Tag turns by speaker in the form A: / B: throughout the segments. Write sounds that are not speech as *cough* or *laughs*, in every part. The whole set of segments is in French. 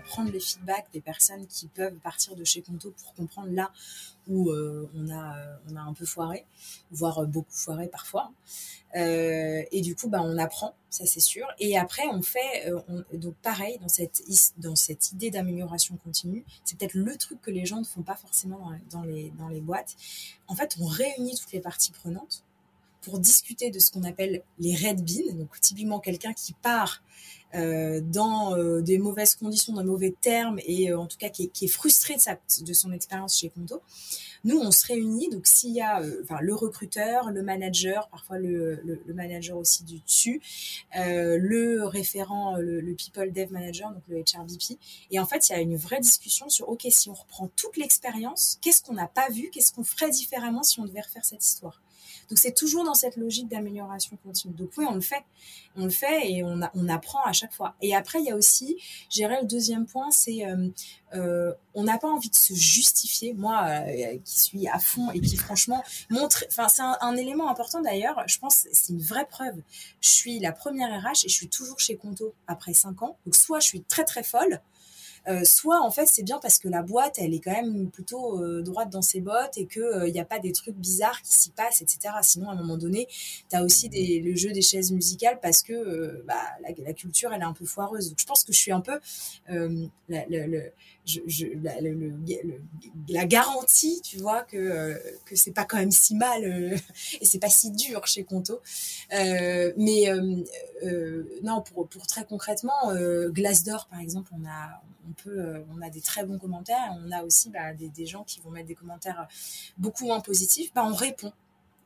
A: Prendre les feedbacks des personnes qui peuvent partir de chez Conto pour comprendre là où euh, on, a, euh, on a un peu foiré, voire euh, beaucoup foiré parfois. Et du coup, bah, on apprend, ça c'est sûr. Et après, on fait, on, donc pareil, dans cette, dans cette idée d'amélioration continue, c'est peut-être le truc que les gens ne font pas forcément dans, les, dans les boîtes. En fait, on réunit toutes les parties prenantes pour discuter de ce qu'on appelle les red beans, donc typiquement quelqu'un qui part euh, dans euh, des mauvaises conditions, dans mauvais termes, et euh, en tout cas qui est, frustré de, sa, de son expérience chez Conto. Nous, on se réunit, donc s'il y a enfin, le recruteur, le manager, parfois le, le, manager aussi du dessus, le référent, le, le, people dev manager, donc le HRBP, et en fait, il y a une vraie discussion sur, OK, si on reprend toute l'expérience, qu'est-ce qu'on n'a pas vu, qu'est-ce qu'on ferait différemment si on devait refaire cette histoire? Donc c'est toujours dans cette logique d'amélioration continue. Donc oui, on le fait, on le fait et on, apprend à chaque fois. Et après, il y a aussi, j'irais le deuxième point, c'est euh, euh, on n'a pas envie de se justifier. Moi, euh, qui suis à fond et qui franchement montre, enfin c'est un, élément important d'ailleurs. Je pense c'est une vraie preuve. Je suis la première RH et je suis toujours chez Conto après cinq ans. Donc soit je suis très très folle euh, soit en fait c'est bien parce que la boîte elle est quand même plutôt euh, droite dans ses bottes et que il euh, n'y a pas des trucs bizarres qui s'y passent etc sinon à un moment donné tu as aussi des, le jeu des chaises musicales parce que bah, la, la, culture elle est un peu foireuse. Donc je pense que je suis un peu la, le, je, je, la, le, le, la, garantie, tu vois, que, euh, que c'est pas quand même si mal euh, *laughs* et c'est pas si dur chez Conto. Euh, mais non, pour, pour très concrètement, Glassdoor, par exemple, on a, on peut, on a des très bons commentaires. On a aussi bah, des, des gens qui vont mettre des commentaires beaucoup moins positifs. Bah, on répond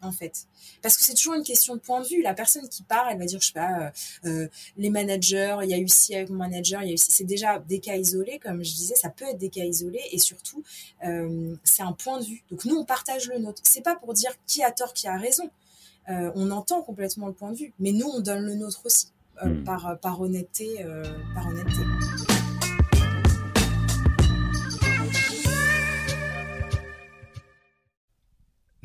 A: en fait. Parce que c'est toujours une question de point de vue. La personne qui part, elle va dire, je sais pas, euh, euh, les managers, il y a eu ci avec mon manager, il y a eu ci. C'est déjà des cas isolés, comme je disais, ça peut être des cas isolés et surtout, euh, c'est un point de vue. Donc nous, on partage le nôtre. C'est pas pour dire qui a tort, qui a raison. Euh, on entend complètement le point de vue, mais nous, on donne le nôtre aussi, par, par honnêteté, par honnêteté.